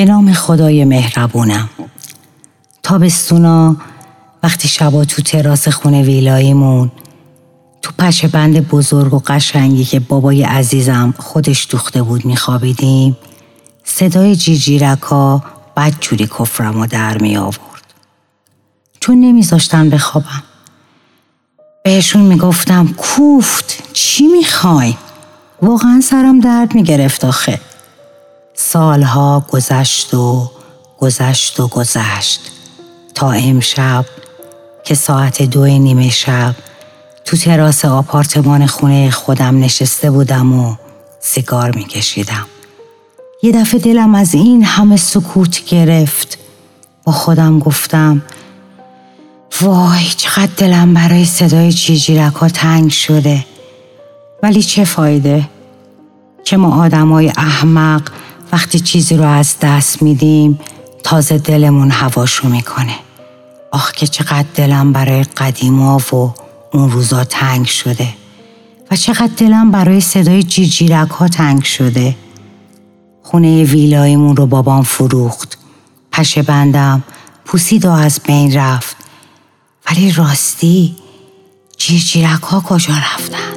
به نام خدای مهربونم تابستونا وقتی شبا تو تراس خونه ویلاییمون تو پشه بند بزرگ و قشنگی که بابای عزیزم خودش دوخته بود میخوابیدیم صدای جیجیرکا بدجوری کفرم و در می آورد. چون نمیذاشتن بخوابم. بهشون می‌گفتم کوفت چی می‌خوای؟ واقعا سرم درد می‌گرفت آخه. سالها گذشت و گذشت و گذشت. تا امشب که ساعت دو نیمه شب تو تراس آپارتمان خونه خودم نشسته بودم و سیگار میکشیدم. یه دفعه دلم از این همه سکوت گرفت. با خودم گفتم وای چقدر دلم برای صدای جیجیرک ها تنگ شده. ولی چه فایده که ما آدمای احمق وقتی چیزی رو از دست میدیم تازه دلمون هواشو می‌کنه. آخ که چقدر دلم برای قدیما و اون روزا تنگ شده. و چقدر دلم برای صدای جیجیرک ها تنگ شده. خونه ویلایمون رو بابام فروخت. پشه بندم پوسید و از بین رفت. ولی راستی جیرجیرک ها کجا رفتن؟